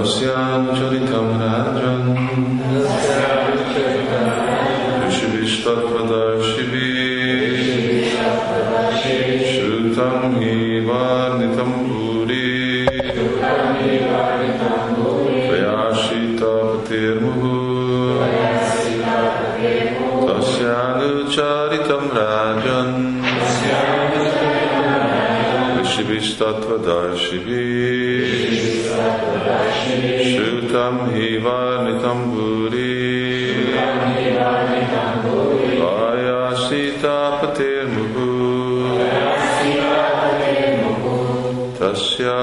तस्याञ्चलितं राजन् ऋषिभिस्तत्पदर्शिभिः श्रुतं हि वर्णितं भूरि प्रयाशितपतिर्मुः तस्यानुचारितं राजन् ऋषिभिस्तत्त्वदर्शिभिः hi varnitam puri Vayashita patirmuhu Tasyanucharitam rajan Rishivishtatvadarshibhi Shrutam hi varnitam puri Vayasita patirmuhu Tasya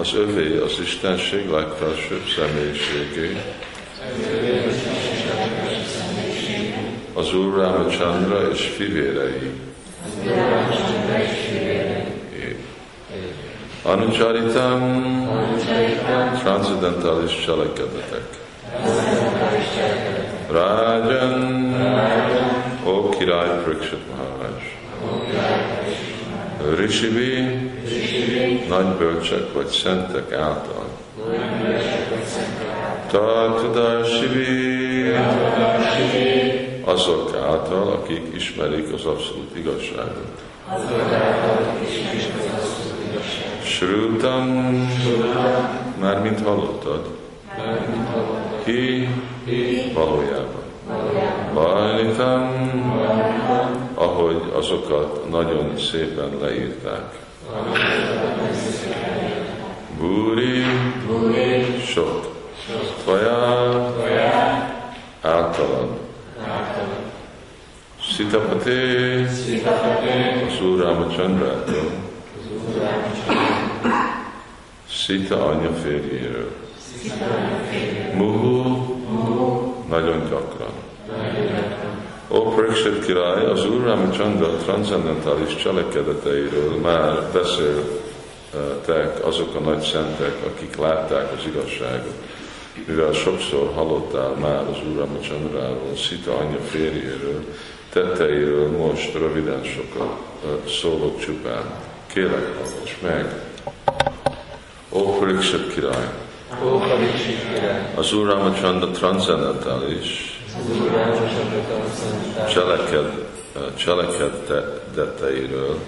az övé az Istenség legfelsőbb személyiségé. Az Úr Ramachandra és fivérei. Anucharitam transzendentális cselekedetek. Rajan, ó király Priksit Maharaj. Rishivi, nagy bölcsek vagy szentek által. Tartudasivi, azok által, akik ismerik az abszolút igazságot. Srutam, már mint hallottad, hi, valójában. Vajnitam, ahogy azokat nagyon szépen leírták. Búri, sok. Tvaja, általán. Sitapati, az Úr Ramachandrától. Sita anya férjéről. Muhu, nagyon gyakran. Ó Pariksit király, az Úr Ramachandra transzendentális cselekedeteiről már beszéltek azok a nagy szentek, akik látták az igazságot. Mivel sokszor hallottál már az Úr Ramachandráról, Sita anya férjéről, tetteiről most röviden sokat szólok csupán. Kélek, hallgass meg! Ó Pariksit király! Az Úr Ramachandra transzendentális cseleked, cselekedeteiről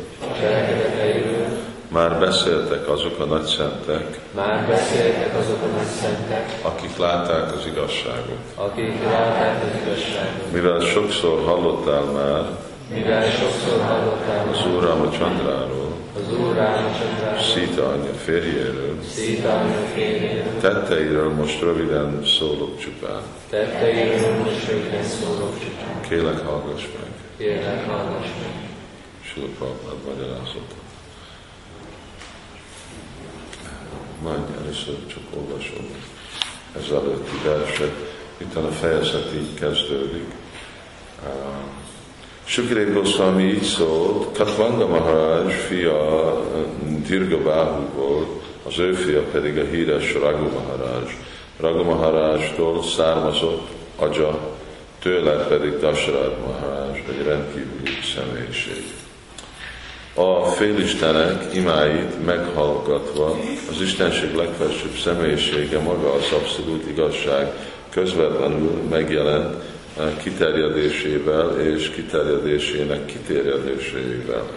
már beszéltek azok a nagy szentek, Már beszéltek azok a nagy szentek, akik látták az igazságot. akik látták az igazságot. Mivel sokszor hallottál már Mivel sokszor hallottál az Úr Ramachandráról, Szita anya férjéről, tetteiről most röviden szólok csupán. tetteiről most röviden szólok csupán. Kélek, hallgass meg. Kérlek, hallgass meg. Sula Prabhupád magyarázata. Majd először csak olvasom ez előtti verset, itt a fejezet így kezdődik. Uh, Sukidev Goswami így szólt, Katvanga Maharaj fia Dirga Bahu volt, az ő fia pedig a híres Raghu Maharaj. Raghu Maharajtól származott Aja, tőle pedig Dasharad Maharaj, egy rendkívüli személyiség. A félistenek imáit meghallgatva az Istenség legfelsőbb személyisége maga az abszolút igazság közvetlenül megjelent kiterjedésével és kiterjedésének kiterjedésével.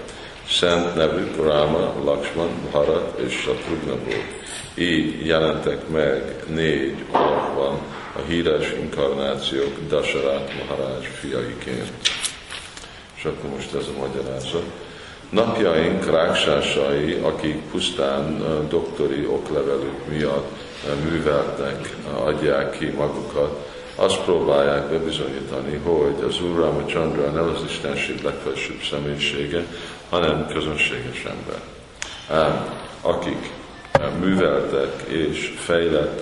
Szent nevük Ráma, Lakshman, Bharat és Satrugna volt. Így jelentek meg négy alakban a híres inkarnációk Dasarát Maharaj fiaiként. És akkor most ez a magyarázat. Napjaink ráksásai, akik pusztán doktori oklevelük miatt ö, adják ki magukat azt próbálják bebizonyítani, hogy az Úr Ramachandra nem az Istenség legfelsőbb személyisége, hanem közönséges ember. Akik műveltek és fejlett,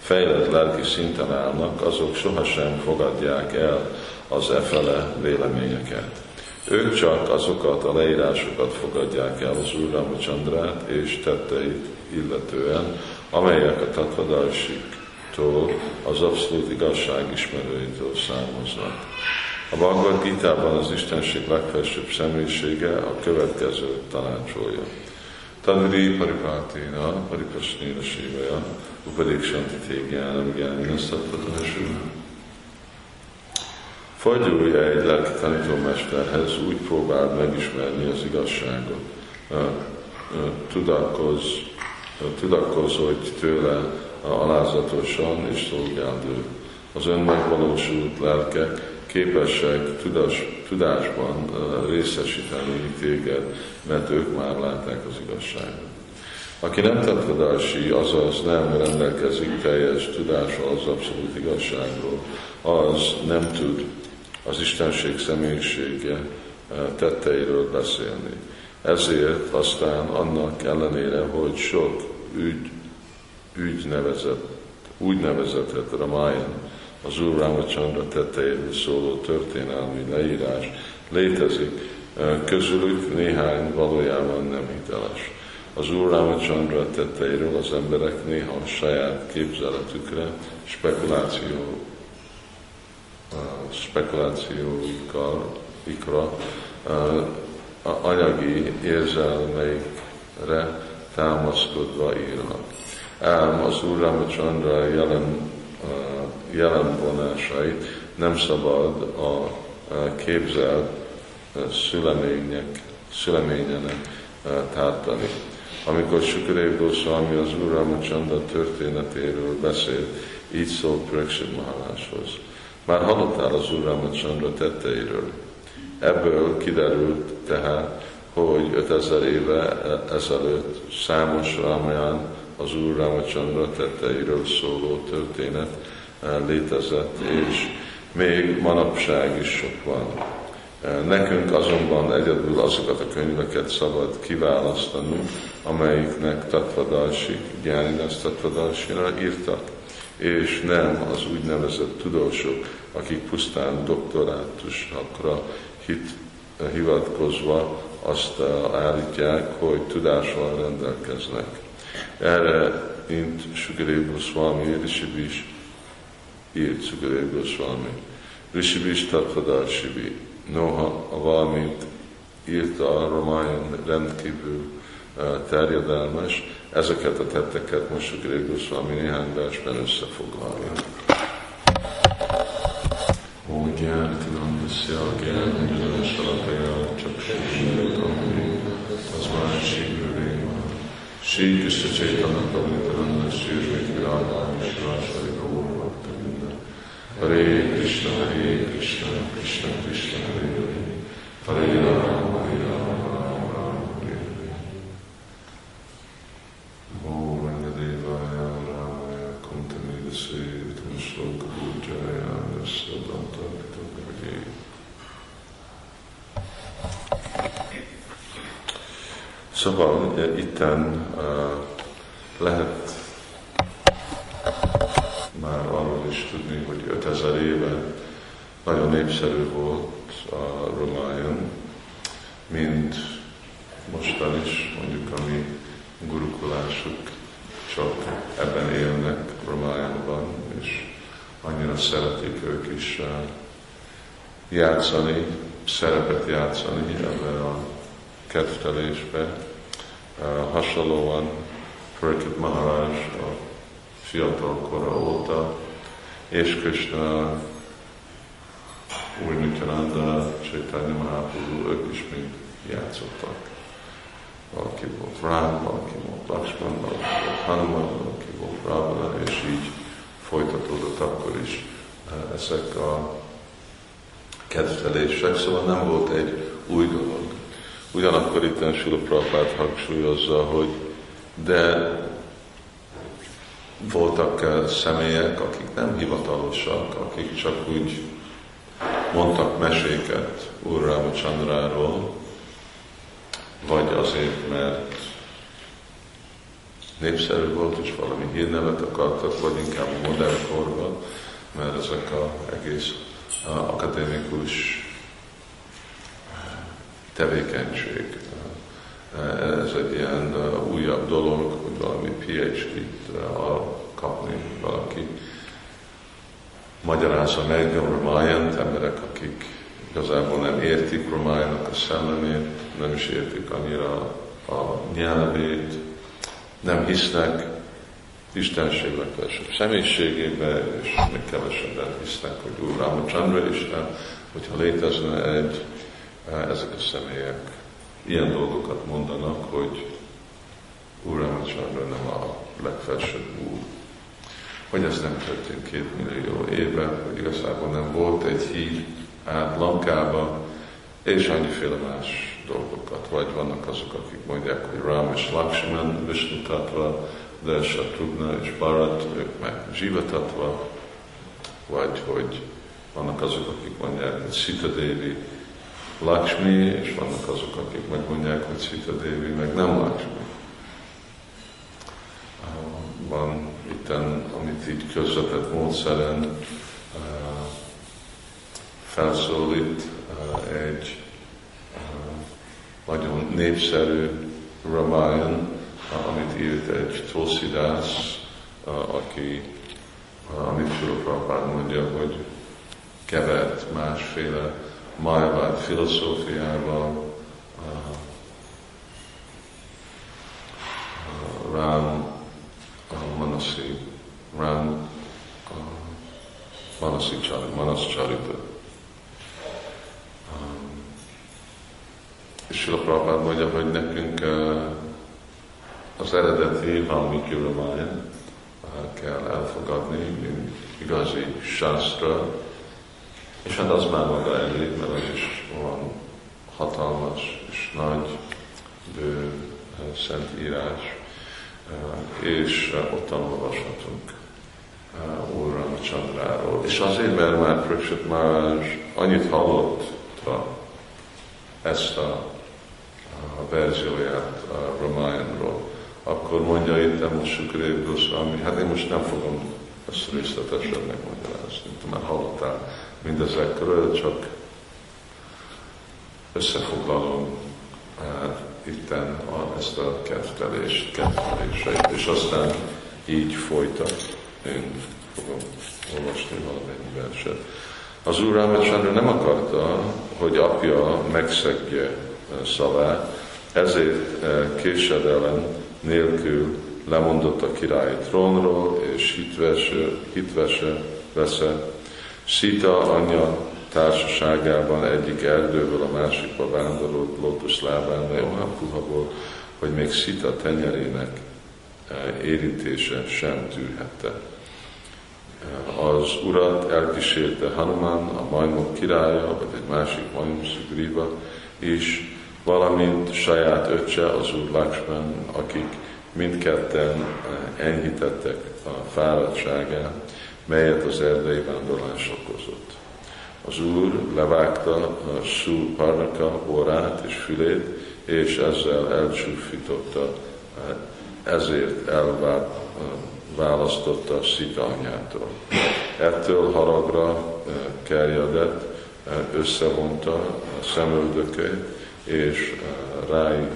fejlett lelki szinten állnak, azok sohasem fogadják el az efele véleményeket. Ők csak azokat a leírásokat fogadják el az Úr Ramachandrát és tetteit illetően, amelyek a tatvadalsiktól, az abszolút igazság ismerőitől származnak. A Bhagavad Gita-ban az Istenség legfelsőbb személyisége a következő tanácsolja. Tadri paripáténa, paripasnéna sívaja, upadéksanti tégjánam, gyánina szattatásúna. Fordulj egy lelki tanítómesterhez, úgy próbáld megismerni az igazságot. Tudakozz, tudakozodj tőle alázatosan és szolgáld ő. Az önmegvalósult lelkek képesek tudás, tudásban részesíteni téged, mert ők már látták az igazságot. Aki nem tattadási, azaz nem rendelkezik teljes tudással az abszolút igazságról, az nem tud az Istenség személyisége tetteiről beszélni. Ezért aztán annak ellenére, hogy sok ügy, ügy nevezett, úgy nevezetett Ramayan, az Úr Ramachandra tetteiről szóló történelmi leírás létezik, közülük néhány valójában nem hiteles. Az Úr Ramachandra tetteiről az emberek néha a saját képzeletükre, spekuláció, spekulációikkal, ikra, anyagi érzelmeikre támaszkodva írnak. Ám az Úr Ramachandra jelen jelenvonásait nem szabad a képzelt szülemények, szüleményenek tártani. Amikor Sukadev Goswami az Úr Ramachandra történetéről beszél, így szól Prakshit Maharáshoz. Már hallottál az Úr Ramachandra tetteiről. Ebből kiderült tehát, hogy 5000 éve e- ezelőtt számos Ramayán az Úr Ramachandra tetteiről szóló történet létezett, és még manapság is sok van. Nekünk azonban egyedül azokat a könyveket szabad kiválasztanunk, amelyiknek tatvadalsik, gyárinas tatvadalsira írtak, és nem az úgynevezett tudósok, akik pusztán doktorátusokra hit, hivatkozva azt állítják, hogy tudással rendelkeznek. Erre, mint Sukadev Goswami is írt Sukadev Goswami. Rishibish Tattvadarsibi. Noha a valamit írta a Ramayan rendkívül uh, terjedelmes, ezeket a tetteket most Sukadev Goswami néhány versben összefoglalja. Ó, gyártinandasya, gyártinandasya, csak sírtam, az már sírőréma. Sri Krishna Chaitanya Prabhupada Sri Sri Radha Shivasari Hare Krishna, Hare Krishna, Krishna Krishna, Hare Hare, Hare Rama, Hare Rama Szóval itten lehet már arról is tudni, hogy 5000 éve nagyon népszerű volt a Romájon, mint mostan is, mondjuk a mi gurukulásuk csak ebben élnek Romájánban, és annyira szeretik ők is játszani, szerepet játszani ebben a kedvtelésbe. Uh, hasonlóan Prakit Maharaj a fiatal kora óta, és Krishna, új Nityananda, Chaitanya Mahaprabhu, ők is mind játszottak. Valaki volt Rám, valaki volt Lakshman, valaki volt Hanuman, valaki volt Ravana, és így folytatódott akkor is eh, ezek a kedvelések, szóval nem volt egy új dolog. Ugyanakkor itt Sula Prabhát hangsúlyozza, hogy de voltak személyek, akik nem hivatalosak, akik csak úgy mondtak meséket Úr Ramachandráról, vagy azért, mert népszerű volt, és valami hírnevet akartak, vagy inkább a modern korban, mert ezek a egész akadémikus tevékenység. Ez egy ilyen újabb dolog, hogy valami PhD-t kapni valaki. Magyarázza meg a Ramayant, emberek, akik igazából nem értik Ramayának a szellemét, nem is értik annyira a nyelvét, nem hisznek Istenség legfelsőbb személyiségébe, és még kevesebben hisznek, hogy Úr Ramachandra Isten, hogyha létezne egy, ezek a személyek ilyen dolgokat mondanak, hogy Úr Ramachandra nem a legfelsőbb Úr. Hogy ez nem történt két millió éve, hogy igazából nem volt egy híd át Lankába, és annyiféle más dolgokat. Vagy vannak azok, akik mondják, hogy Ram és Lakshman, Vishnu de Satrugna és Bharat, ők meg Jiva Tatva, vagy hogy vannak azok, akik mondják, hogy Sita Devi Lakshmi, és vannak azok, akik meg mondják, hogy Sita Devi meg nem Lakshmi. Van itten, amit így közvetett módszeren felszólít egy nagyon népszerű Ramayan, amit írt egy Tulsidász, aki, amit Sula mondja, hogy kevert másféle Mayavad filozófiával, Ram Manasi, Ram Manasi Charita, Manas Charita. És Sula Prabhupád mondja, hogy nekünk az eredeti Valmiki Ramayana kell elfogadni, mint igazi sásztra, és hát az már maga elég, mert az is van hatalmas és nagy bő szent írás, és ott olvashatunk Úr Ramachandráról. És azért, mert már Prökset Maharaj annyit hallott ezt a, verzióját a Ramayanról, akkor mondja itt a Sukrév Goswami, hát én most nem fogom ezt részletesen megmagyarázni, már hallottál mindezekről, csak összefoglalom uh, itten a, ezt a kettelést, ketteléseit, és aztán így folytat. Én fogom olvasni valamennyi verset. Az Úr Rámacsándra nem akarta, hogy apja megszegje szavát, ezért uh, késedelem nélkül lemondott a királyi trónról, és hitvese, hitvese veszett Sita anyja társaságában egyik erdőből a másikba vándorolt Lótusz lábán, olyan puha volt, hogy még Sita tenyerének eh, érintése sem tűrhette. Eh, az urat elkísérte Hanuman, a majmok királya, vagy egy másik majom Sugriva is, valamint saját öccse, az úr Lakshman, akik mindketten eh, enyhítettek a fáradtságát, melyet az erdei vándorlás okozott. Az Úr levágta a Sú Parnaka orrát és fülét, és ezzel elcsúfította, ezért elválasztotta Szita anyától. Ettől haragra kerjedett, összevonta a szemöldökét, és rái,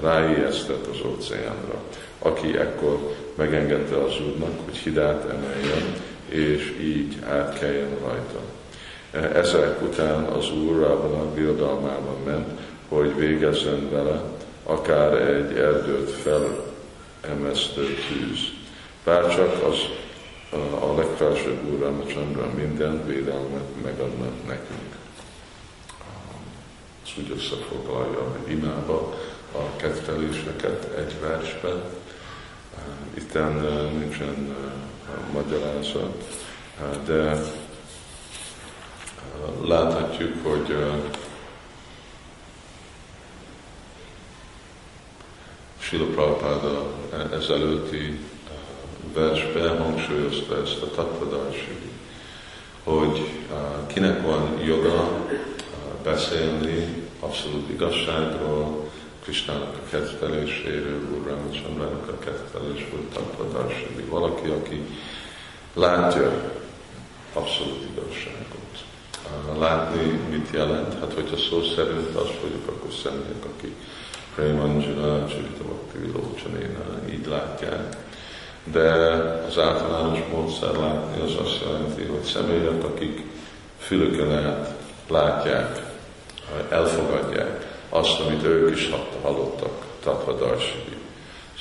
ráijesztett az óceánra, aki ekkor megengedte az Úrnak, hogy hidát emeljen, és így átkeljen rajta. Ezek után az Úr abban a birodalmában ment, hogy végezzen vele akár egy erdőt felemesztő tűz. Bárcsak az a legfelsőbb Úr Ramachandra minden védelmet megadna nekünk. Ezt úgy összefoglalja hogy imába a ketteléseket egy versben. Itten nincsen magyarázat, de láthatjuk, hogy Sila Prabhupada ezelőtti versbe hangsúlyozta ezt a tattvadarsi, hogy kinek van joga beszélni abszolút igazságról, Kristának a ketteléséről, Úr Ramachandrának a kettelésről, tattvadarsi. Valaki, aki látja abszolút igazságot. Látni mit jelent? Hát, hogyha szó szerint azt vagyok, akkor személyek, akik Premanjana, Csirita Bhakti Vilócsanéna, így látják. De az általános módszer látni az azt jelenti, hogy személyek, akik fülökön át látják, elfogadják azt, amit ők is hallottak, Tatva Darshidi.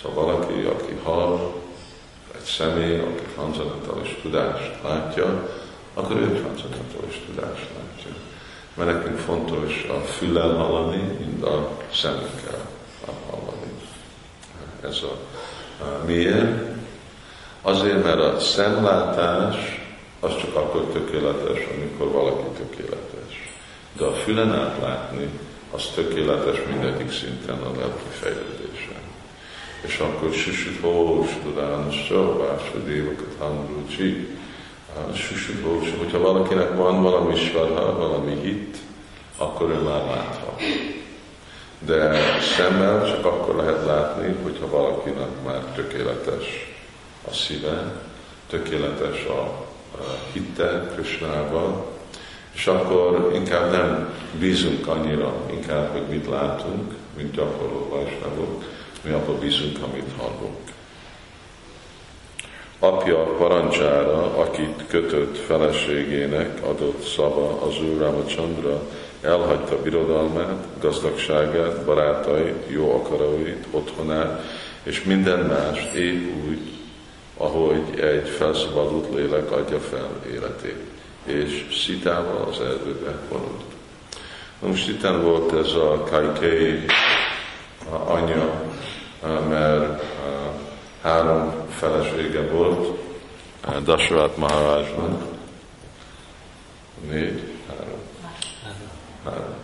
Szóval valaki, aki hall, egy személy, aki transzendentális tudást látja, akkor ő transzendentális tudást látja. Mert nekünk fontos a füllel hallani, mint a szemünkkel hallani. Ez a, a miért? Azért, mert a szemlátás az csak akkor tökéletes, amikor valaki tökéletes. De a fülen átlátni, az tökéletes mindegyik szinten a lelki fejlődésen. És akkor Susitós Tudán Sovásra Dévakat Hamrucsi, Susitós, hogyha valakinek van valami svarha, valami hit, akkor ő már láthat. De szemmel csak akkor lehet látni, hogyha valakinek már tökéletes a szíve, tökéletes a hitte Krisnában, és akkor inkább nem bízunk annyira, inkább, hogy mit látunk, mint gyakorló vajsnagok, mi abban bízunk, amit hallunk. Apja parancsára, akit kötött feleségének adott szava az Úr Ramachandra, elhagyta birodalmát, gazdagságát, barátait, jó akaróit, otthonát, és minden más épp úgy, ahogy egy felszabadult lélek adja fel életét. És szitával az erdőbe vonult. Most itt volt ez a Kaikei anyja, mert három felesége volt, Dasharat Maharajnak, négy, három, három.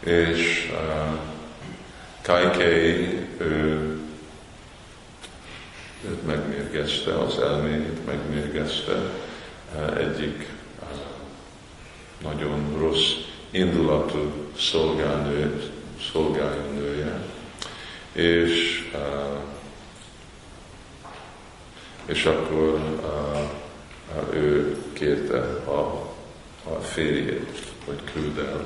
És Kaikei, ő őt megmérgezte, az elméjét megmérgezte, egyik nagyon rossz indulatú szolgálnő, szolgálnője, és, és akkor ő kérte a, a férjét, hogy küld el,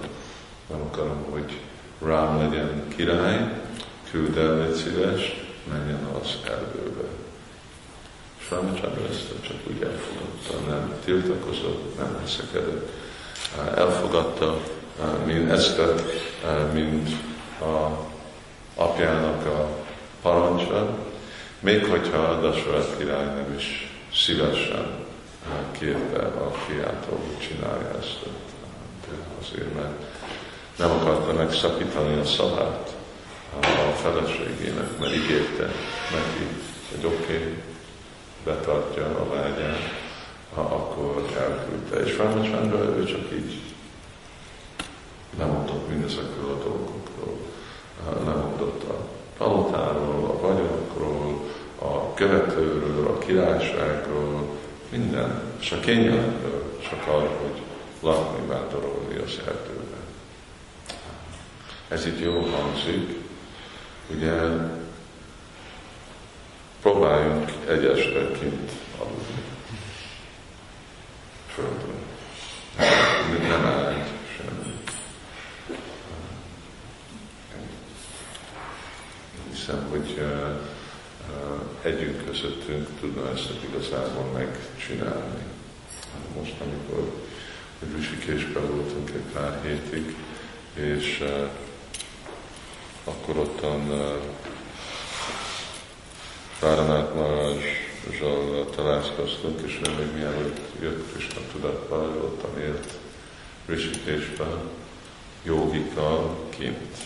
nem akarom, hogy rám legyen király, küld el, egy szíves, menjen az erdőbe. És Ramachandra ezt csak úgy elfogadta, nem tiltakozott, nem veszekedett. Elfogadta mint ezt, mint a apjának a parancsa, még hogyha a Dasharat király nem is szívesen kérte a fiától, hogy csinálja ezt. De azért, mert nem akarta megszakítani a szavát a feleségének, mert ígérte neki, hogy oké, okay, betartja a vágyát, akkor elküldte. És Ramachandra ő csak így lemondott mindezekről a dolgokról. Lemondott a palotáról, a vagyonokról, a követőről, a királyságról, minden, és a kényelemről, csak arra, hogy lakni, vándorolni az erdőben. Ez itt jó hangzik, ugye próbáljunk egy este kint aludni. Földön. Nem áll semmi. Hiszem, hogy uh, uh, együnk közöttünk tudna ezt igazából megcsinálni. Most, amikor Rishikésben voltunk egy pár hétig, és uh, akkor ottan uh, Táranát Marázsal találkoztunk, és ő még mielőtt jött Krishna tudatba, ottan élt Rishikésben, jogikkal kint.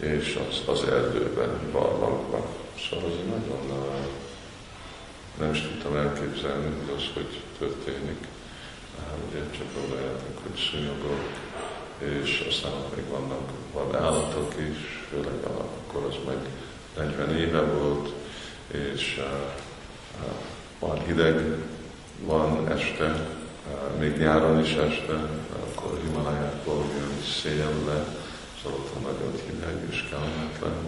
És az, az erdőben, barlangban. Szóval az nagyon nem is tudtam elképzelni, hogy az, hogy történik. Ugye csak oda hogy szúnyogok, és aztán még vannak vad állatok is, főleg akkor az meg 40 éve volt, és van hideg, van este, még nyáron is este, akkor Himalajákból jön szél le, ott nagyon hideg és kellemetlen.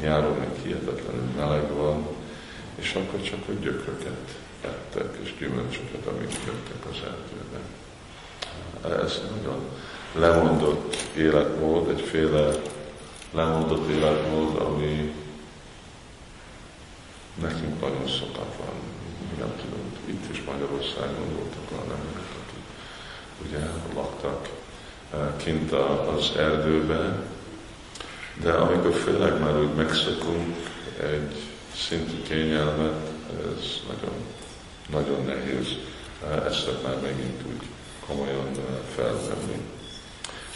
Nyáron meg hihetetlenül meleg van, és akkor csak a gyökröket ettek, és gyümölcsöket, amik jöttek az erdőbe. Ez nagyon lemondott életmód, egyféle lemondott életmód, ami nekünk nagyon szokatlan. Nem tudom, itt is Magyarországon voltak olyan emberek, akik ugye laktak kint az erdőbe, de amikor főleg már úgy megszokunk egy szintű kényelmet, ez nagyon, nagyon nehéz eh, ezt már megint úgy komolyan felvenni.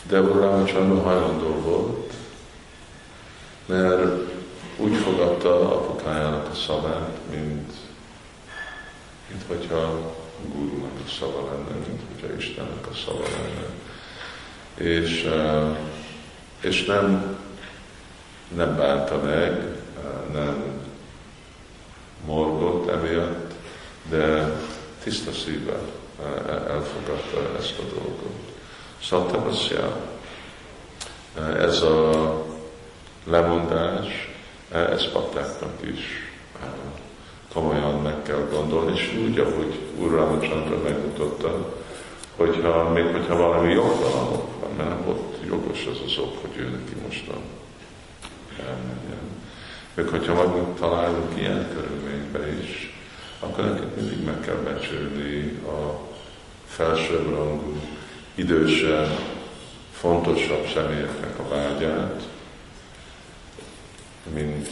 De Úr Rámacsandra hajlandó volt, mert úgy fogadta apukájának a szavát, mint, mint hogyha gurunak a szava lenne, mint hogyha Istennek a szava lenne. És, és nem, nem bánta meg, nem morgott emiatt, de tiszta szívvel eh, elfogadta ezt a dolgot. Szatavaszja, ez a lemondás, ez patáknak is komolyan meg kell gondolni, és úgy, ahogy Úr Ramachandra megmutatta, hogyha, még hogyha valami jogtalan mert ott jogos az az ok, hogy ő neki mostan elmenjen. Még hogyha magunk találunk ilyen körülményben is, akkor nekünk mindig meg kell becsülni a felsőbbrangú, idősebb, fontosabb személyeknek a vágyát, mint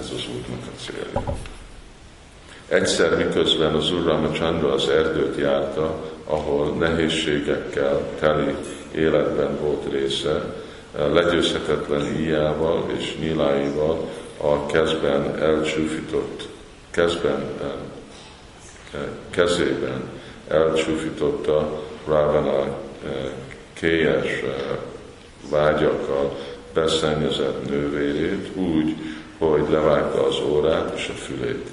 ez az útnak a célja. Egyszer miközben az Úr Ramachandra az erdőt járta, ahol nehézségekkel teli életben volt része, legyőzhetetlen íjával és nyiláival a kezben elcsúfított, kezben, kezében elcsúfította Ravana eh, kélyes eh, vágyakkal beszennyezett nővérét úgy, hogy levágta az órát és a fülét.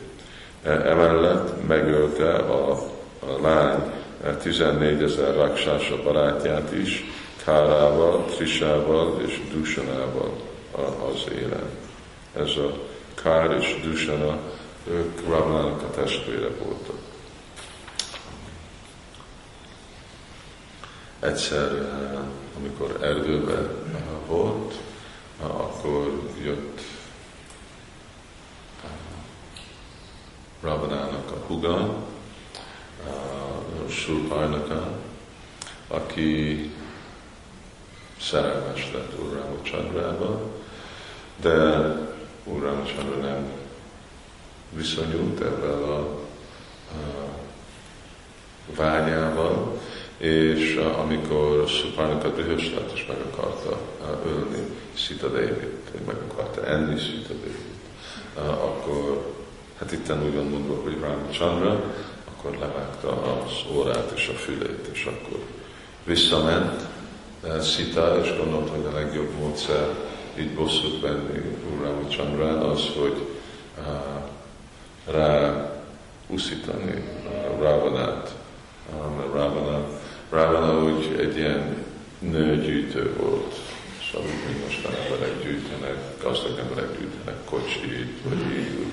E, emellett megölte a, a lány 14 ezer raksása barátját is, Kárával, Trisával és Dusanával az élen. Ez a Kár és Dusana, ők Ravnának a testvére voltak. Egyszer, amikor erdőben volt, akkor jött Ravanának a huga, Surpajnaka, aki szerelmes lett Úr Ramachandrába, de Úr Ramachandra nem viszonyult ebben a, a vágyával, és amikor Supárnaka dühös lett, és meg akarta ölni Sita David, meg akarta enni Sita David, akkor, hát itt úgy van mondva, hogy Chandra, akkor levágta az órát és a fülét, és akkor visszament Sita, és gondolta, hogy a legjobb módszer így bosszút venni Úr Chandra az, hogy rá uszítani Ravanát, mert Ravana Ravana úgy egy ilyen nőgyűjtő volt, szóval úgy, mint most emberek gyűjtenek, gazdag emberek gyűjtenek kocsit, vagy így.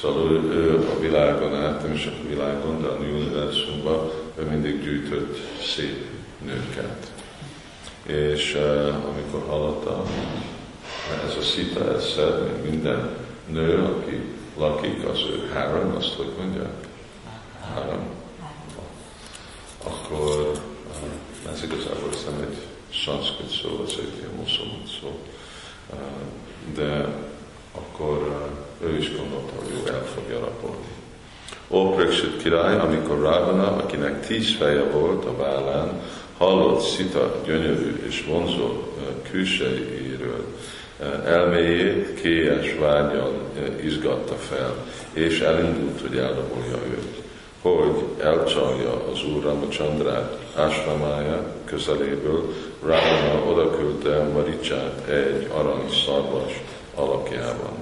Szóval ő, a világon át, nem is a világon, de a univerzumban, ő mindig gyűjtött szép nőket. És uh, amikor hallotta, ez a szita, ez szed, minden nő, aki lakik, az ő három, azt hogy mondja? Három akkor ez igazából hiszem egy szanszkrit szó, az egy ilyen muszlimon szó, de akkor eh, ő is gondolta, hogy ő el fogja rapolni. Ópreksit király, amikor Ravana, akinek tíz feje volt a vállán, hallott Szita gyönyörű és vonzó külsejéről, elméjét kélyes vágyal izgatta fel, és elindult, hogy elrabolja őt hogy elcsalja az Úr Ramachandrát ásramája közeléből, Ravana oda küldte Maricsát egy arany szarvas alakjában.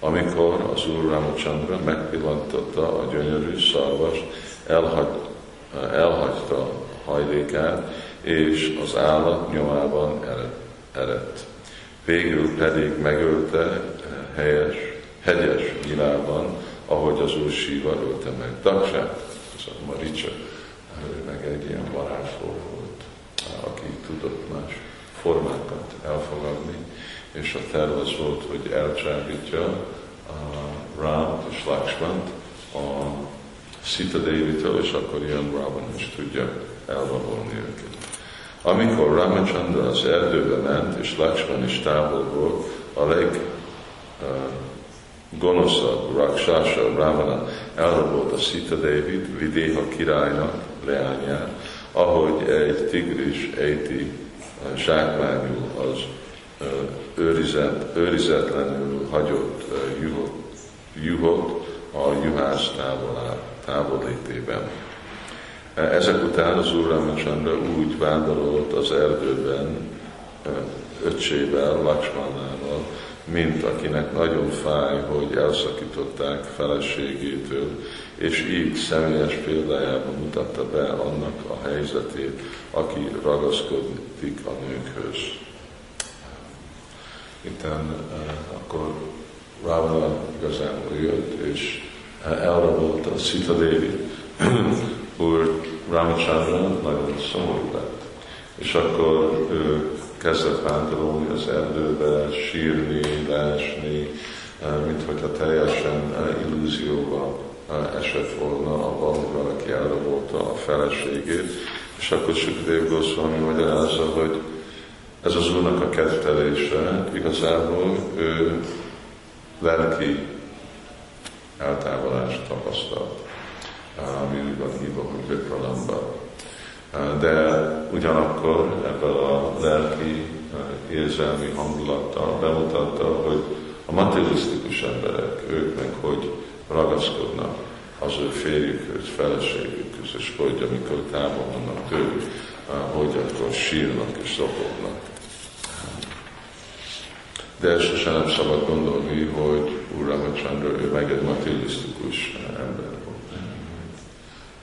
Amikor az Úr Ramachandra megpillantotta a gyönyörű szarvast, elhagy, elhagyta hajlékát, és az állat nyomában eredt. Végül pedig megölte helyes, hegyes világban, ahogy az Úr síva ölte meg. Daksát, ez a Maricsa, ő meg egy ilyen varázsló volt, aki tudott más formákat elfogadni, és a terv az volt, hogy elcsábítja a Ram és Lakshmant a Sita Devi-től, és akkor ilyen Ravan is tudja elrabolni őket. Amikor Ramachandra az erdőbe ment, és Lakshman is távol volt, a leg uh, gonoszabb Rakshasa, Ravana elrabolta Sita Devit, Vidéha királynak leányát, ahogy egy tigris ejti zsákmányul az őrizet, őrizetlenül hagyott juhot, juhot a juhász távolétében. Ezek után az Úr Ramachandra úgy vándorolt az erdőben öccsével, Lakshmanával, mint akinek nagyon fáj, hogy elszakították feleségétől, és így személyes példájában mutatta be annak a helyzetét, aki ragaszkodik a nőkhöz. Itten akkor Ravana igazán jött, és elrabolt a Sita Devi, úr Ramachandra nagyon szomorú lett. És akkor ő kezdett vándorolni az erdőbe, sírni, leesni, mint hogyha teljesen illúzióba esett volna abban, hogy valaki elrabolta a feleségét, és akkor Sukadev Goswami magyarázza, hogy ez az Úrnak a kettelése, igazából ő lelki eltávolást tapasztalt, ami úgy van hívva, hogy Vipralamba. De ugyanakkor ebből a lelki érzelmi hangulattal bemutatta, hogy a materialisztikus emberek, ők meg hogy ragaszkodnak az ő férjükhöz, feleségükhöz, és hogy amikor távol vannak tőlük, hogy akkor sírnak és szopognak. De sosem nem szabad gondolni, hogy Úr Ramachandra, ő meg egy materialisztikus ember volt.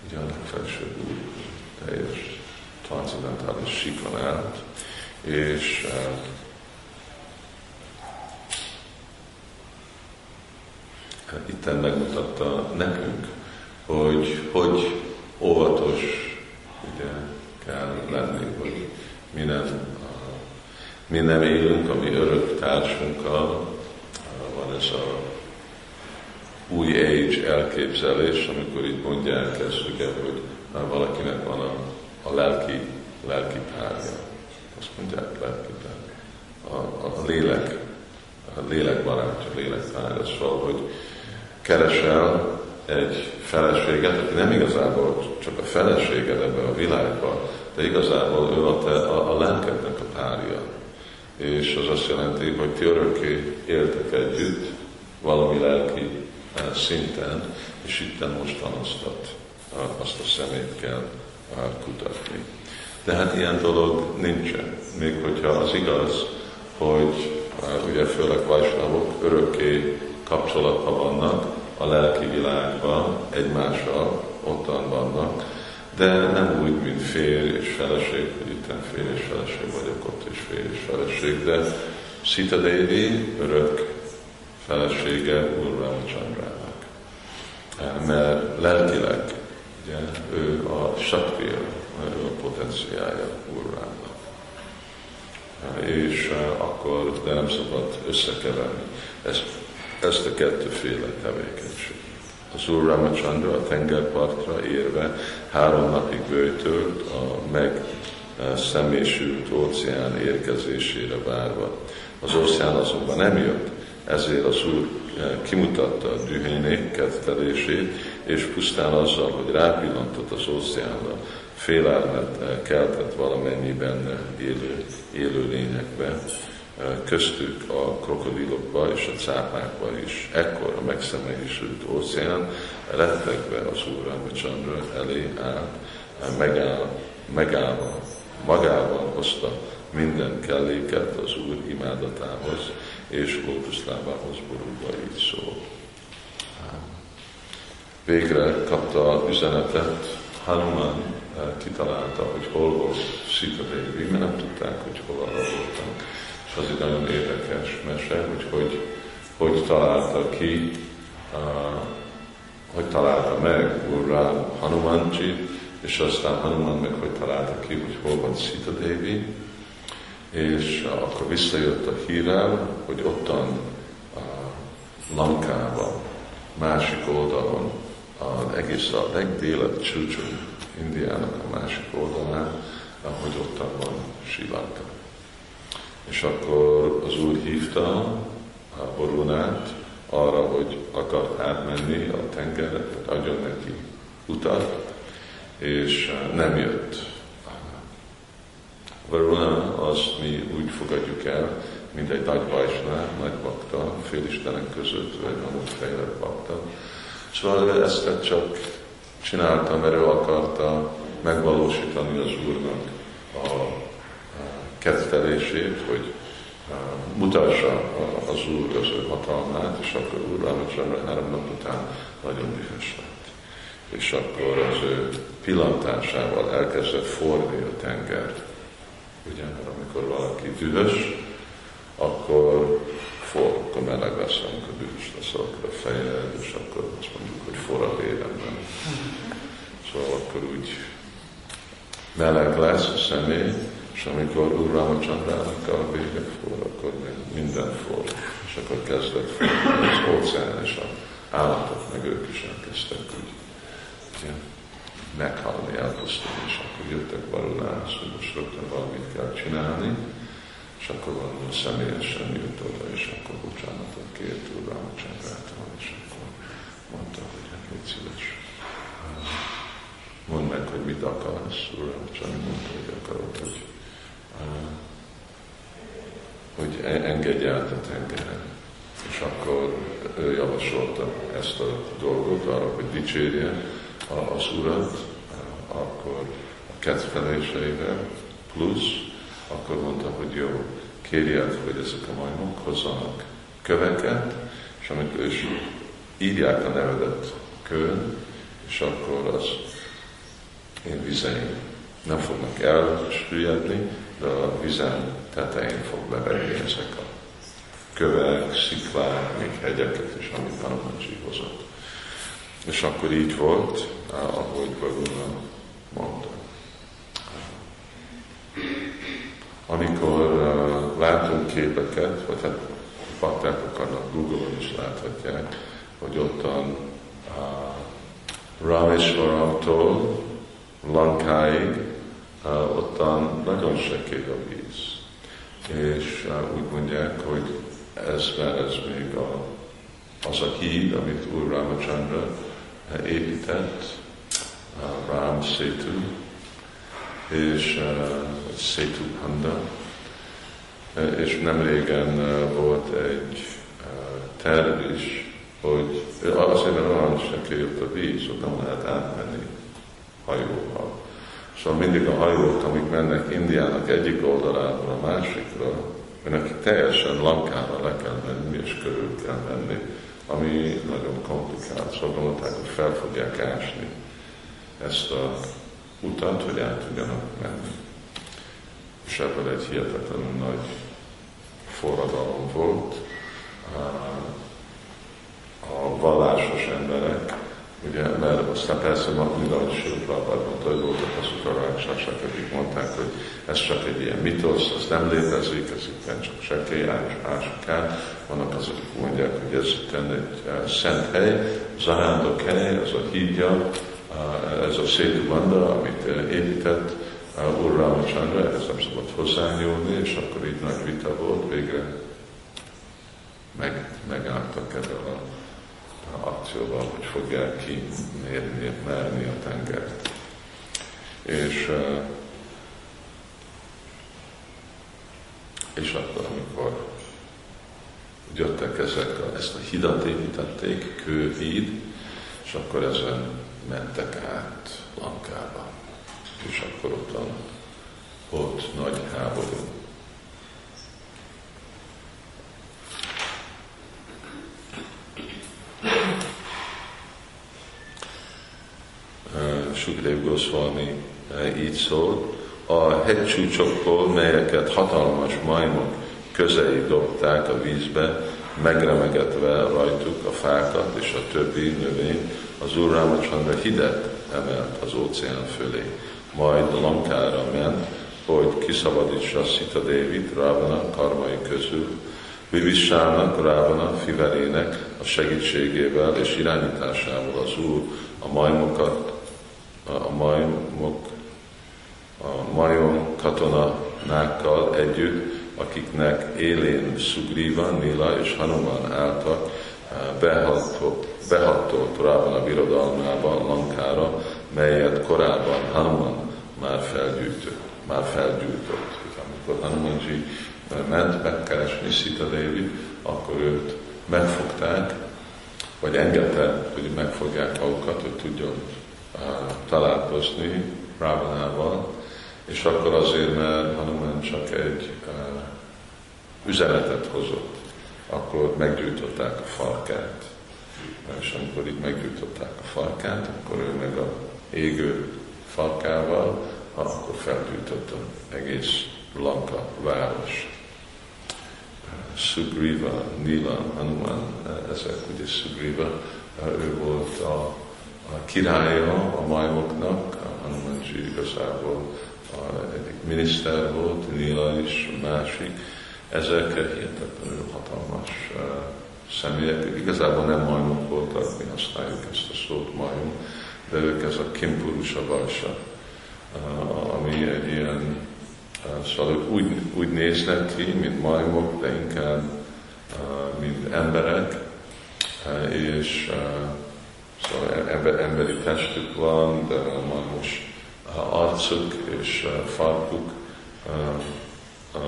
Ugye a felső úr teljes transzendentális síkon állt, és uh, itten megmutatta nekünk, hogy hogy óvatos ugye, kell lenni, hogy mi nem, mi nem élünk a mi örök társunkkal, van ez a új age elképzelés, amikor így mondják ezt, ugye, hogy valakinek van a, a lelki, lelki párja. Azt mondják lelki párja. A, a, a lélek, a lélek barátja, lélek párja. Szóval, hogy keresel egy feleséget, aki nem igazából csak a feleséged ebben a világban, de igazából ő a, te, a, a lelkednek a párja. És az azt jelenti, hogy ti örökké éltek együtt, valami lelki eh, szinten, és itt most tanasztat, azt a szemét kell eh, kutatni. De hát ilyen dolog nincsen. Még hogyha az igaz, hogy eh, ugye főleg vajsnavok örökké kapcsolatban vannak, a lelki világban egymással ottan vannak, de nem úgy, mint férj és feleség, hogy itt férj és feleség vagyok, ott is férj és feleség, de Sita Devi örök felesége Úr Ramachandrának. Mert lelkileg ugye, ő a sakria, ő a potenciája Úr Rámnak. És akkor, de nem szabad összekeverni. Ezt ezt a kettőféle tevékenység. Az Úr Ramachandra a tengerpartra érve három napig bőtölt a meg szemésült óceán érkezésére várva. Az óceán azonban nem jött, ezért az Úr kimutatta a dühénék kettelését, és pusztán azzal, hogy rápillantott az óceánra, félelmet keltett valamennyi benne élő, élő lényekbe, köztük a krokodilokba és a cápákba is. Ekkor a megszemélyisült óceán rettegve az Úr Ramachandra elé állt, megáll, megállva, magával hozta minden kelléket az Úr imádatához és lótuszlábához borulva így szól. Végre kapta üzenetet, Hanuman eh, kitalálta, hogy hol volt Sita Devi, mert nem tudták, hogy hol voltak. Az egy nagyon érdekes mese, hogy hogy, hogy találta ki, uh, hogy találta meg Urra Hanumanji, és aztán Hanuman meg hogy találta ki, hogy hol van Sita Devi, és akkor visszajött a hírem, hogy ottan a Lankában, másik oldalon, az egész a legdélebb csúcson Indiának a másik oldalán, hogy ottan van Sri. És akkor az úr hívta a Borunát arra, hogy akar átmenni a tengerre, hogy adjon neki utat, és nem jött. Varuna azt mi úgy fogadjuk el, mint egy nagy bajsnál, nagy bakta, félistenek között, vagy amúgy fejlett bakta. Szóval ezt csak csinálta, mert ő akarta megvalósítani az Úrnak kettelését, hogy mutassa az Úr az ő hatalmát, és akkor Úr Ramachandra három nap után nagyon dühös lett. És akkor az ő pillantásával elkezdett forni a tenger. Ugye, mert amikor valaki dühös, akkor for, akkor meleg lesz, amikor dühös lesz, akkor a fejed, és akkor azt mondjuk, hogy for a véremben. Szóval akkor úgy meleg lesz a személy, és amikor Úr Ramachandrának a vége for, akkor minden for, és akkor kezdett forni az óceán, és az állatok, meg ők is elkezdtek úgy ugye, meghalni, elpusztulni, és akkor jöttek Barunához, hogy most rögtön valamit kell csinálni, és akkor valami személyesen jött oda, és akkor bocsánatot kért Úr Ramachandrától, és akkor mondta, hogy hát légy szíves, mondd meg, hogy mit akarsz, Úr Ramachandra mondta, hogy akarok, hogy hogy e- engedj át a tengeren. És akkor ő javasolta ezt a dolgot arra, hogy dicsérje az Urat, akkor a kedveléseivel, plusz, akkor mondta, hogy jó, kérjed, hogy ezek a majmok hozzanak köveket, és amikor is írják a nevedet kőn, és akkor az én vizeim nem fognak elsüllyedni, de a vizen tetején fog leverni ezek a kövek, sziklák, még hegyeket is, amit Hanumanji hozott. És akkor így volt, ahogy Baguna mondta. Amikor látunk képeket, vagy hát bakták akarnak Google-on is láthatják, hogy ottan Rameswaramtól Lankáig ottan nagyon sekély a víz. És úgy mondják, hogy ez, ez még a, az a híd, amit Úr Ramachandra épített, Ram Setu, és Setu Panda, és nem régen volt egy terv is, hogy azért, mert olyan sekély a víz, ott nem lehet átmenni hajóval. Szóval mindig a hajók, amik mennek Indiának egyik oldaláról a másikra, nekik teljesen lankára le kell menni, és körül kell menni, ami nagyon komplikált. Szóval mondták, hogy fel fogják ásni ezt a utat, hogy át tudjanak menni. És ebből egy hihetetlenül nagy forradalom volt. A vallásos emberek Ugye, mert aztán persze mind ahogy Sőt Prabhát mondta, hogy voltak azok a ráksások, akik mondták, hogy ez csak egy ilyen mitosz, ez nem létezik, ez itt csak sekély ások el. Vannak azok, akik mondják, hogy ez itt egy uh, szent hely, zarándok hely, ez a hídja, uh, ez a Szétu Banda, amit uh, épített Úr Ramachandra, ez nem szabad hozzányúlni, és akkor így nagy vita volt, végre meg, a akcióval, hogy fogják ki merni a tengert. És, és akkor, amikor jöttek ezek, a, ezt a hidat építették, kőhíd, és akkor ezen mentek át Lankába. És akkor ott volt nagy háború Goswami szól, a hegycsúcsokból, melyeket hatalmas majmok közei dobták a vízbe, megremegetve rajtuk a fákat és a többi növény, az Úr Rámacsandra hidet emelt az óceán fölé. Majd Lankára ment, hogy kiszabadítsa Szita Dévit Rávana karmai közül, Vivissának, Rávana fiverének a segítségével és irányításával az Úr a majmokat, a majmok, a majom katonákkal együtt, akiknek élén Sugriva, Nila és Hanuman álltak, behatott, behatott Rávana birodalmában, Lankára, melyet korábban Hanuman már felgyűjtött. Már felgyűjtött. Amikor Hanumanji ment megkeresni Sita Devi, akkor őt megfogták, vagy engedte, hogy megfogják magukat, hogy tudjon uh, találkozni Rávanával, és akkor azért, mert Hanuman csak egy uh, üzenetet hozott, akkor meggyújtották a farkát. És amikor itt meggyújtották a farkát, akkor ő meg a égő farkával, akkor felgyújtotta egész Lanka város. Sugriva, Nila, Hanuman, ezek ugye Sugriva, ő volt a, a királya a majmoknak, a Hanumanji igazából a, egyik miniszter volt, Nila is másik, ezek hihetetlenül hatalmas uh, személyek, igazából nem majmok voltak, mi használjuk ezt a szót majom, de ők ez a Kimpurusa Valsa, uh, ami egy ilyen Szóval úgy, úgy néznek ki, mint majmok, de inkább mint emberek, és szóval ember, emberi testük van, de majmos arcuk és farkuk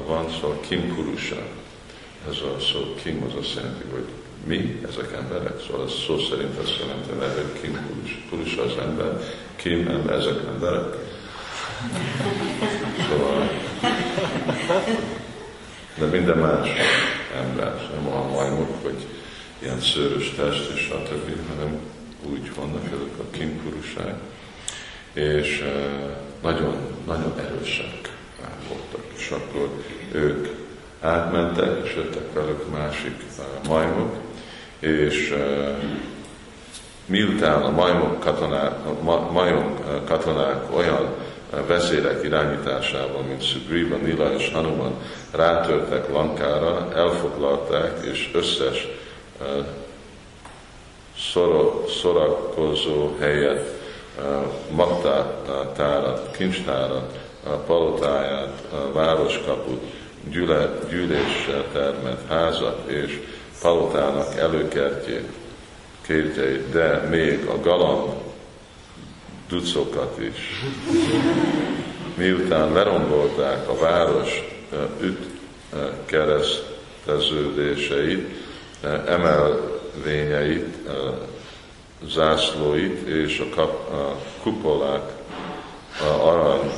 van, szóval Kim Purusa. Ez a szó Kim az azt jelenti, hogy mi, ezek emberek, szóval ez szó szerint azt jelenti, hogy Kim Purusa. Az ember, Kim, ezek emberek Szóval, de minden más ember, nem a majmok, vagy ilyen szőrös test, és stb., hanem úgy vannak ezek a kimpurusák, és nagyon, nagyon erősek voltak, és akkor ők átmentek, és jöttek velük másik majmok, és miután a majmok katonák, a majmok katonák olyan vezérek irányításával, mint Sugriva, Nila és Hanuman rátörtek Lankára, elfoglalták, és összes uh, szorakozó helyet, uh, magtárat, kincstárat, palotáját, városkaput, gyűle, gyűléssel termett házat és palotának előkertjét, kértjeit, de még a galamb ducokat is. Miután lerombolták a város üt kereszteződéseit, emelvényeit, zászlóit és a, kap, a kupolák, a arany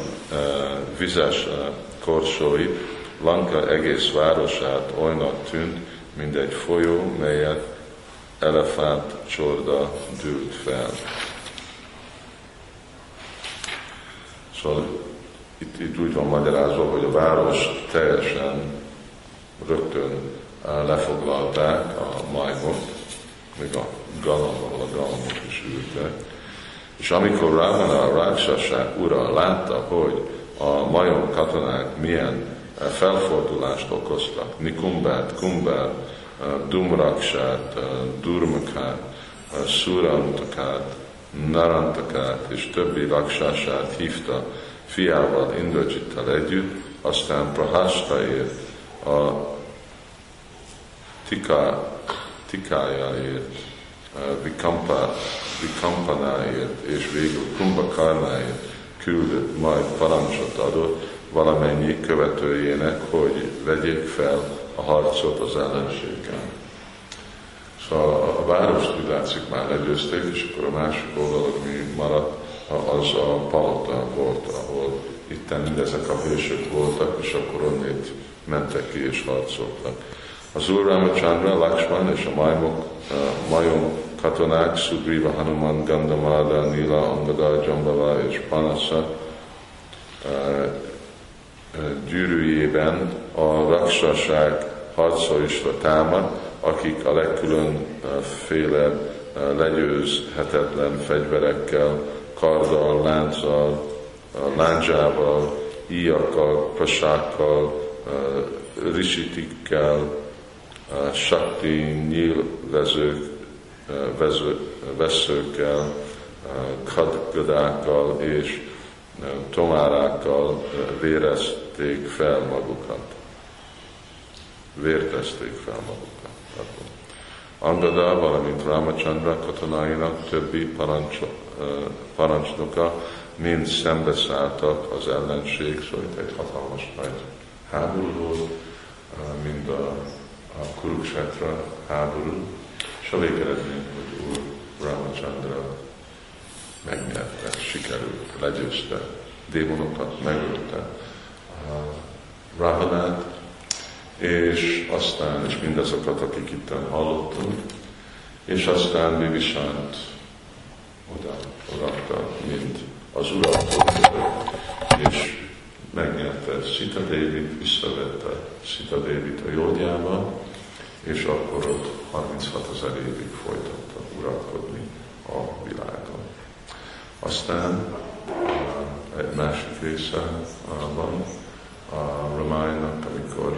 vizes korsóit, Lanka egész városát olynak tűnt, mint egy folyó, melyet elefánt csorda dűlt fel. Szóval itt, itt úgy van magyarázva, hogy a város teljesen rögtön eh, lefoglalták a majmot, még a galamb, ahol a is ültek. És amikor Ravana a ráksasság ura látta, hogy a majom katonák milyen eh, felfordulást okoztak, Nikumbát, Kumbát, eh, Dumraksát, Durmukát, Surantakát, Narantakát és többi raksását hívta fiával, Indrajittal együtt, aztán Prahashtaért, a tika, tikájáért, Vikampa, Vikampanáért és végül Kumbhakarnáért küldött, majd parancsot adott valamennyi követőjének, hogy vegyék fel a harcot az ellenséggel. Szóval a város úgy már legyőzték, és akkor a másik oldalon mi maradt, az a palota volt, ahol itt mindezek a hősök voltak, és akkor onnét mentek ki és harcoltak. Az Úr Ramachandra, Lakshman és a majmok, majom katonák, Sugriva, Hanuman, Gandamada, Nila, Angada, Jambava és Panasa gyűrűjében a raksaság harcolósra támad, akik a legkülönféle legyőzhetetlen fegyverekkel, karddal, lánccal, láncsával, íjakkal, pasákkal, risitikkel, sakti, nyílvezők, veszőkkel, kadgadákkal és tomárákkal vérezték fel magukat. Vértezték fel magukat. Angada, valamint Ramachandra katonáinak többi parancs, parancsnoka mind szembeszálltak az ellenség, szóval itt egy hatalmas nagy háború mind a, a Kuruksetra háború, és a végeredmény, hogy Úr Ramachandra megnyerte, sikerült, legyőzte démonokat, megölte Ravanát, és aztán, és mindazokat, akik itt hallottunk, és aztán mi viszont oda odaadta, mint az urat, és megnyerte Sita David, visszavette Sita David a jódjába, és akkor ott 36 ezer évig folytatta uralkodni a világon. Aztán egy másik része van a Ramálynak, amikor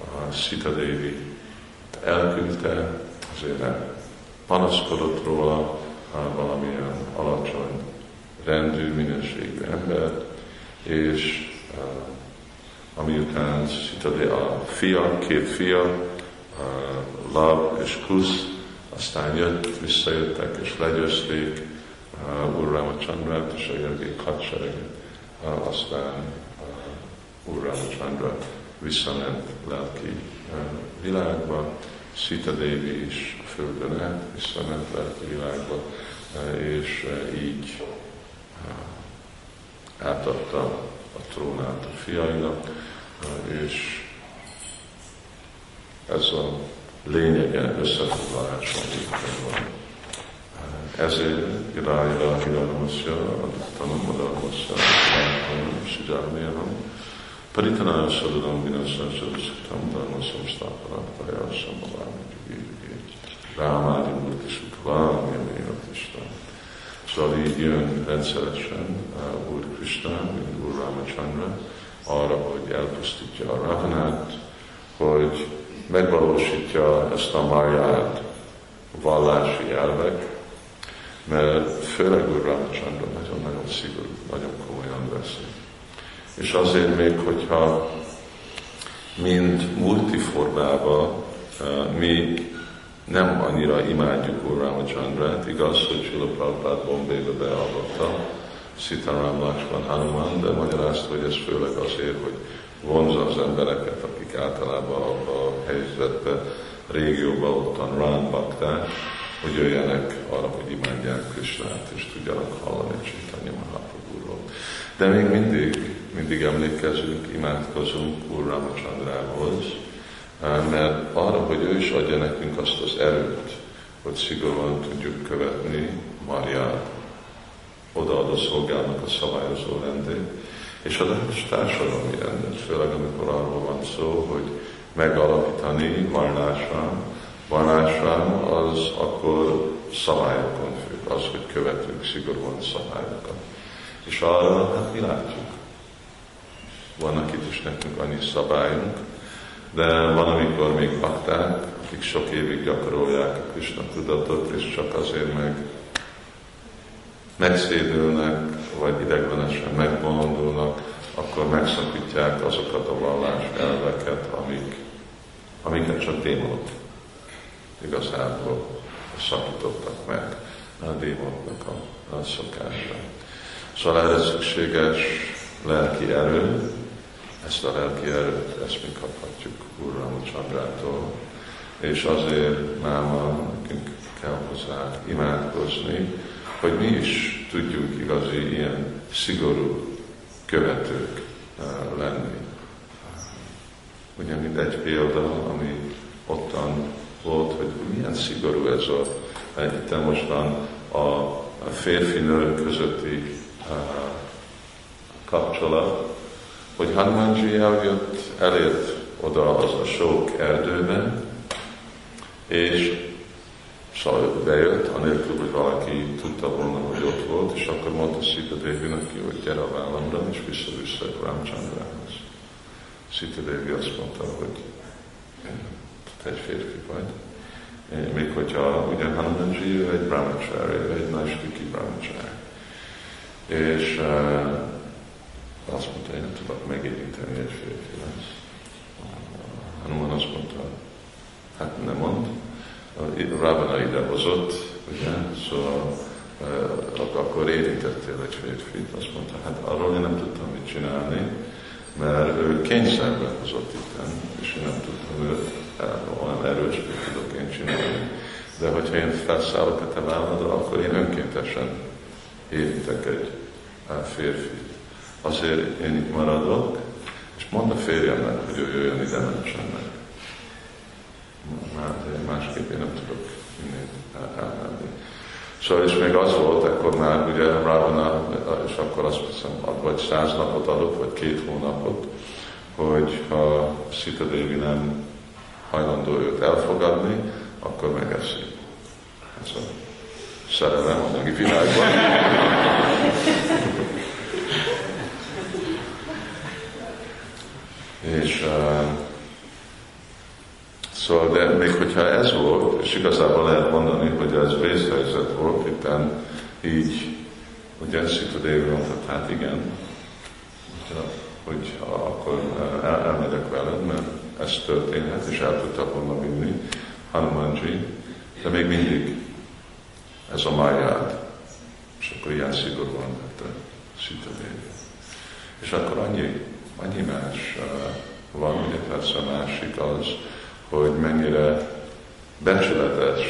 a Sita Devi elküldte, azért panaszkodott róla valamilyen alacsony rendű, minőségű ember, és amiután Sita Devi, a fia, két fia, Lab és Kusz, aztán jött, visszajöttek és legyőzték uh, Úr Ramachandrát és a jögék hadsereget. Uh, aztán uh, Úr Ramachandra visszament lelki uh, világba, Sita Devi is a földön át, visszament lelki világba, uh, és uh, így uh, átadta a trónát a fiainak, és ez a lényege összefoglaláson van. Ezért irája hiranosja, adottanam madalmasya, sijámérem, Paritanaya sadadam vinasa sadasitam dharma samstapana paya samavámi gyugégyugé. Rámádi utolám, a Krishna. Szóval így jön rendszeresen uh, Úr Krishna, mint Úr Ramachandra, arra, hogy elpusztítja a Rahanát, hogy megvalósítja ezt a máját vallási elvek, mert főleg Úr Ramachandra nagyon-nagyon szigorú, nagyon komolyan veszi. És azért még, hogyha mind multiformában eh, mi nem annyira imádjuk Úr Ramachandrát, igaz, hogy Sula Prabhupád Bombébe beavatta Sitaram Lakshman Hanuman, de magyarázta, hogy ez főleg azért, hogy vonza az embereket, akik általában a helyzetben, régióban ottan ránbakták, hogy jöjjenek arra, hogy imádják Krisnát, és tudjanak hallani Csaitanya Mahaprabhuról. De még mindig, mindig emlékezünk, imádkozunk Úr Ramachandrához, mert arra, hogy ő is adja nekünk azt az erőt, hogy szigorúan tudjuk követni Mariát, odaadó szolgálnak a szabályozó rendét, és a társadalmi rendet, főleg amikor arról van szó, hogy megalapítani varnásán, varnásán az akkor szabályokon függ, az, hogy követünk szigorúan szabályokat. És arra, hát mi látjuk. Vannak itt is nekünk annyi szabályunk, de van, amikor még bakták, akik sok évig gyakorolják a Krishna tudatot, és csak azért meg megszédülnek, vagy ideglenesen megbolondulnak, akkor megszakítják azokat a vallás elveket, amik, amiket csak démonok igazából szakítottak meg a démonoknak a, a szokása. Szóval erre szükséges lelki erő, ezt a lelki erőt, ezt mi kaphatjuk Úr Ramachandrától, és azért máma nekünk kell hozzá imádkozni, hogy mi is tudjunk igazi ilyen szigorú követők eh, lenni. Ugye, mint egy példa, ami ottan volt, hogy milyen szigorú ez a itt mostan a férfi-nő közötti uh, kapcsolat, hogy Hanumanji eljött, elért oda az a sok erdőben, és Szóval bejött, anélkül, hogy valaki tudta volna, hogy ott volt, és akkor mondta Sita Devi neki, hogy gyere a vállamra, és vissza-vissza Ramchandrához. Sita Devi azt mondta, hogy te egy férfi vagy. Még hogyha ugye Hanumanji, ő egy brahmachari, ő egy Naistiki brahmachari. És uh, azt mondta, hogy nem tudok megérinteni egy férfi lesz. Hanuman azt mondta, hát nem mond, Ravana ide hozott, ugye, szóval uh, akkor érintettél egy férfit, azt mondta, hát arról én nem tudtam mit csinálni, mert ő kényszerben hozott itt, és én nem tudtam őt olyan erős, hogy tudok én csinálni. De hogyha én felszállok a te válladra, akkor én önkéntesen érintek egy férfit. Azért én itt maradok, és mond a férjemnek, hogy ő jöjjön ide, mentsen meg. Hát én másképp én nem tudok innét elmenni. Szóval és még az volt, akkor már ugye Ravana, és akkor azt hiszem, vagy száz napot adott, vagy két hónapot, hogy ha Sita Devi nem hajlandó őt elfogadni, akkor megeszi. Ez a szerelem anyagi világban. Uh, Szóval, de még hogyha ez volt, és igazából lehet mondani, hogy ez vészhelyzet volt, itten így, ugye Szita Dévi mondta, hát igen, hogy akkor el, elmegyek veled, mert ez történhet, és el tudta volna vinni Hanumanji, de még mindig ez a májád, és akkor ilyen szigorúan vette Szita Dévi. És akkor annyi, annyi más van, ugye persze a másik az, hogy mennyire becsületes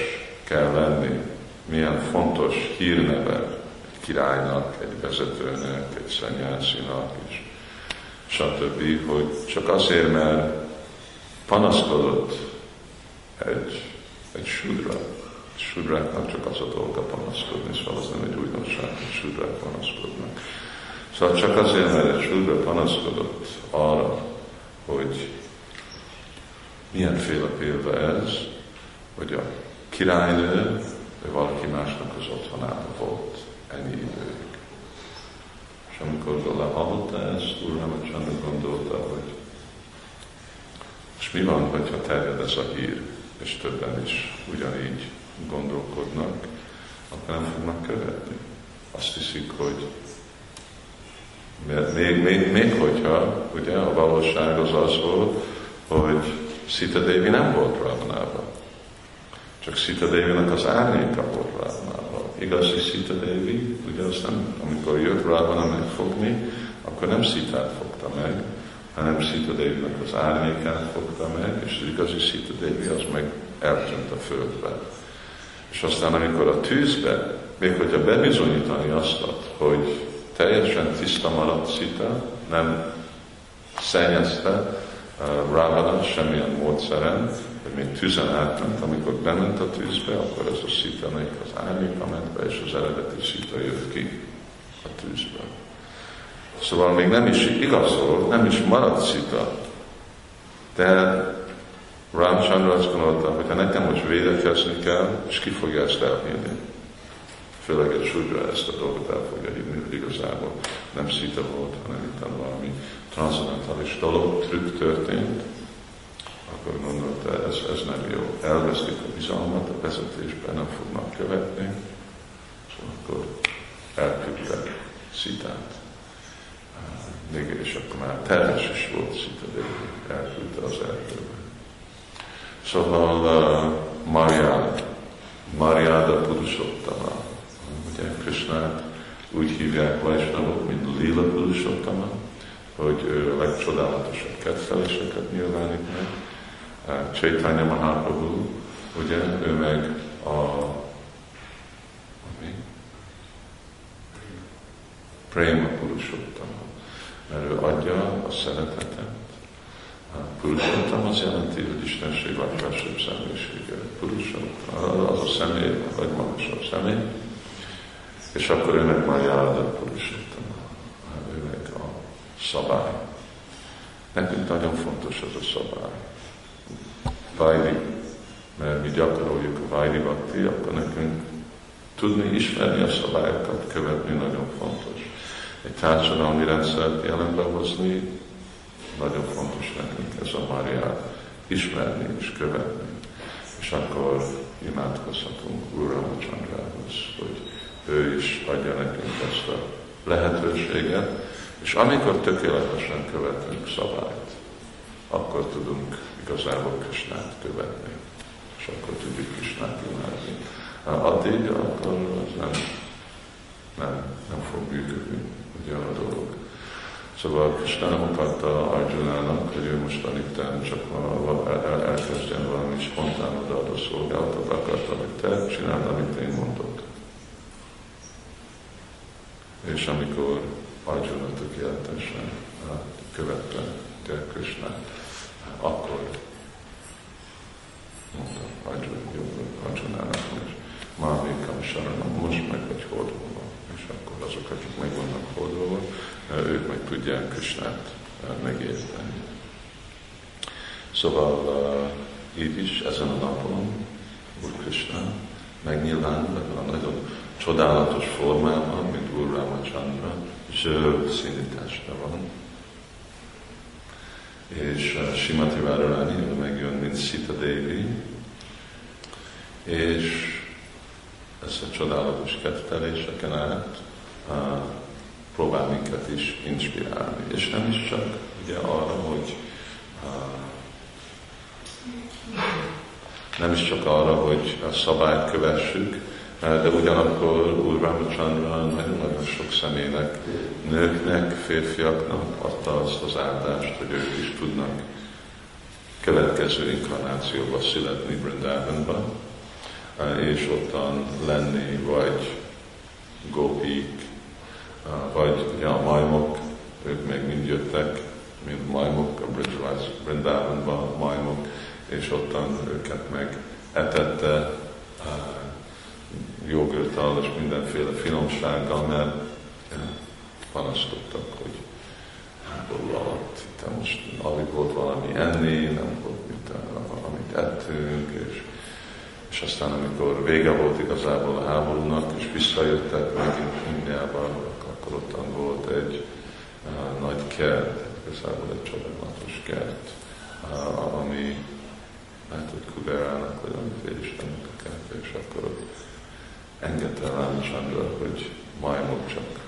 kell lenni, milyen fontos hírneve egy királynak, egy vezetőnek, egy szennyászinak is, stb., hogy csak azért, mert panaszkodott egy, egy sudra. Sudráknak csak az a dolga panaszkodni, szóval az nem egy újdonság, hogy sudrák panaszkodnak. Szóval csak azért, mert egy sudra panaszkodott arra, hogy milyenféle példa ez, hogy a királynő, vagy valaki másnak az otthonában volt ennyi időig. És amikor Gola hallotta ezt, Úr Ramachandra gondolta, hogy és mi van, hogyha terjed ez a hír, és többen is ugyanígy gondolkodnak, akkor nem fognak követni. Azt hiszik, hogy még, még, még hogyha, ugye a valóság az az volt, hogy Sita Devi nem volt Ravanában. Csak Sita Devi-nek az árnyéka volt Ravanában. Igazi Sita Devi, ugye az nem, amikor jött Ravana megfogni, akkor nem Sitát fogta meg, hanem Sita Devi-nek az árnyékát fogta meg, és az igazi Sita Devi az meg eltűnt a földbe. És aztán amikor a tűzbe, még hogyha bebizonyítani azt, hogy teljesen tiszta maradt Sita, nem szennyezte, Ravana semmilyen módszeren, hogy még tüzen átment, amikor bement a tűzbe, akkor ez a szita az árnyéka ment be, és az eredeti szita jött ki a tűzből. Szóval még nem is igazol, nem is maradt szita, de Ramchandra azt gondolta, hogy ha nekem most védekezni kell, és ki fogja ezt elhinni. Főleg egy súlyra ezt a dolgot el fogja hinni, hogy igazából nem szita volt, hanem itt valami transzendentális dolog, trükk történt, akkor gondolta, ez, ez nem jó. Elvesztik a bizalmat, a vezetésben nem fognak követni, szóval akkor elküldte Szitát. Még és akkor már terhes is volt Szita de elküldte az erdőbe. Szóval uh, Mariád, Mariáda Purusottama, ugye Krishnát úgy hívják Vajsnavok, mint Lila Purusottama, hogy ő a legcsodálatosabb kedveléseket nyilvánít meg. Chaitanya Mahaprabhu, ugye, ő meg a? Prema Purushottama, mert ő adja a szeretetet, Purushottam az jelenti, hogy Istenség vagy felsőbb személyisége. Purushottam, az a személy, vagy magasabb személy. És akkor meg már járda Purushottam. Ő meg a szabály. Nekünk nagyon fontos ez a szabály. Vajdi, mert mi gyakoroljuk a Vajdi Bhakti, akkor nekünk tudni, ismerni a szabályokat, követni nagyon fontos. Egy társadalmi rendszert jelenbe hozni, nagyon fontos nekünk ez a Máriát ismerni és követni. És akkor imádkozhatunk Úrra Csandrához, hogy ő is adja nekünk ezt a lehetőséget, és amikor tökéletesen követünk szabályt, akkor tudunk igazából Krisnát követni, és akkor tudjuk Krisnát imádni. Addig akkor az nem, nem, nem fog működni ugye a dolog. Szóval Krishna mutatta Arjunának, hogy ő most itten csak el, elkezdjen valami spontán odaadó szolgálatot, akart, amit te csináld, amit én mondok. És amikor Arjuna tökéletesen követte te Krishnát, akkor mondta Arjunának, hogy Mahamikam Saranam, most meg vagy hódolva. És akkor azok, akik meg vannak hódolva, ők meg tudják Krisnát megérteni. Szóval így is ezen a napon Úr Krishna megnyilvánul ebben a nagyon csodálatos formában, Úr Ramachandra, zöld színű teste van. És Simati Váralányi megjön, mint Sita Devi, és ezt a csodálatos ketteléseken át próbál minket is inspirálni. És nem is csak ugye arra, hogy nem is csak arra, hogy a szabályt kövessük, de ugyanakkor Úr Ramachandra nagyon-nagyon sok személynek, nőknek, férfiaknak adta azt az áldást, hogy ők is tudnak következő inkarnációba születni Brindavanba, és ottan lenni, vagy gopik, vagy ugye a majmok, ők még mind jöttek, mint majmok, a Brindavanba majmok, és ottan őket meg etette jogurttal és mindenféle finomsággal, mert panasztottak, hogy háború alatt itt most alig volt valami enni, nem volt mit, amit ettünk, és, és aztán amikor vége volt igazából a háborúnak, és visszajöttek megint Indiába, akkor ottan volt egy uh, nagy kert, igazából egy csodálatos kert, uh, ami lehet, hogy Kuberának, vagy amiféle Istennek a kert, és akkor ott engedte Rámcsandra, hogy majmok csak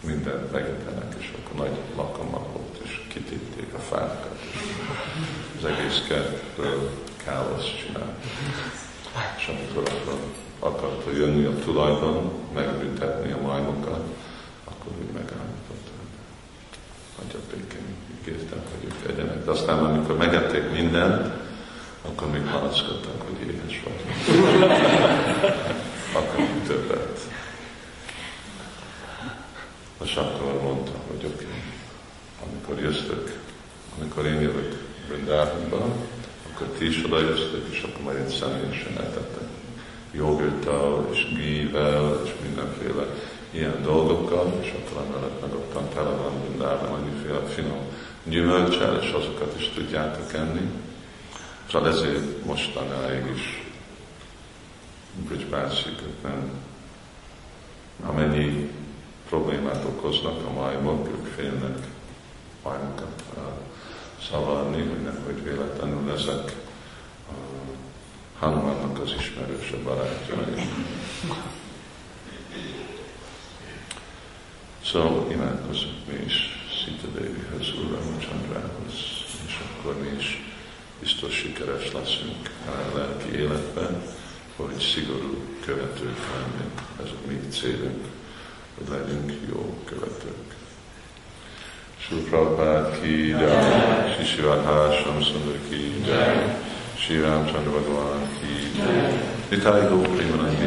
mindent megetenek, és akkor nagy lakomma volt, és kitépték a fákat, és az egész kertből káosz csinált. És amikor akkor akarta jönni a tulajdon, megbüntetni a majmokat, akkor úgy megállított, hagyja békén, ígértem, hogy ők legyenek. De aztán, amikor megették mindent, akkor még panaszkodtak, hogy éhes vagy akarunk többet. És akkor mondta, hogy oké, okay, amikor jöztök, amikor én jövök Brindávonba, akkor ti is oda jöztök, és akkor majd én személyesen etettek. Jogurttal, és gível, és mindenféle ilyen dolgokkal, és akkor emellett meg ottan tele van Brindában annyiféle finom gyümölcsel, és azokat is tudjátok enni. Szóval ezért mostanáig is Bridgebászik, nem amennyi problémát okoznak a majmok, ők félnek majmokat szavarni, hogy nehogy véletlenül ezek Hanumannak az ismerőse barátjai. Szóval imádkozunk mi is Szita Dévihez, Úr Csandrához, és akkor mi is biztos sikeres leszünk a lelki életben hogy szigorú követők lenni. Ez a mi célunk, hogy legyünk jó követők. Sri Prabhupád ki jai, Sri Shivadhar Shamsundar ki jai, Sri Ramchandra Bhagavan ki jai, Nitai Go Premanandi,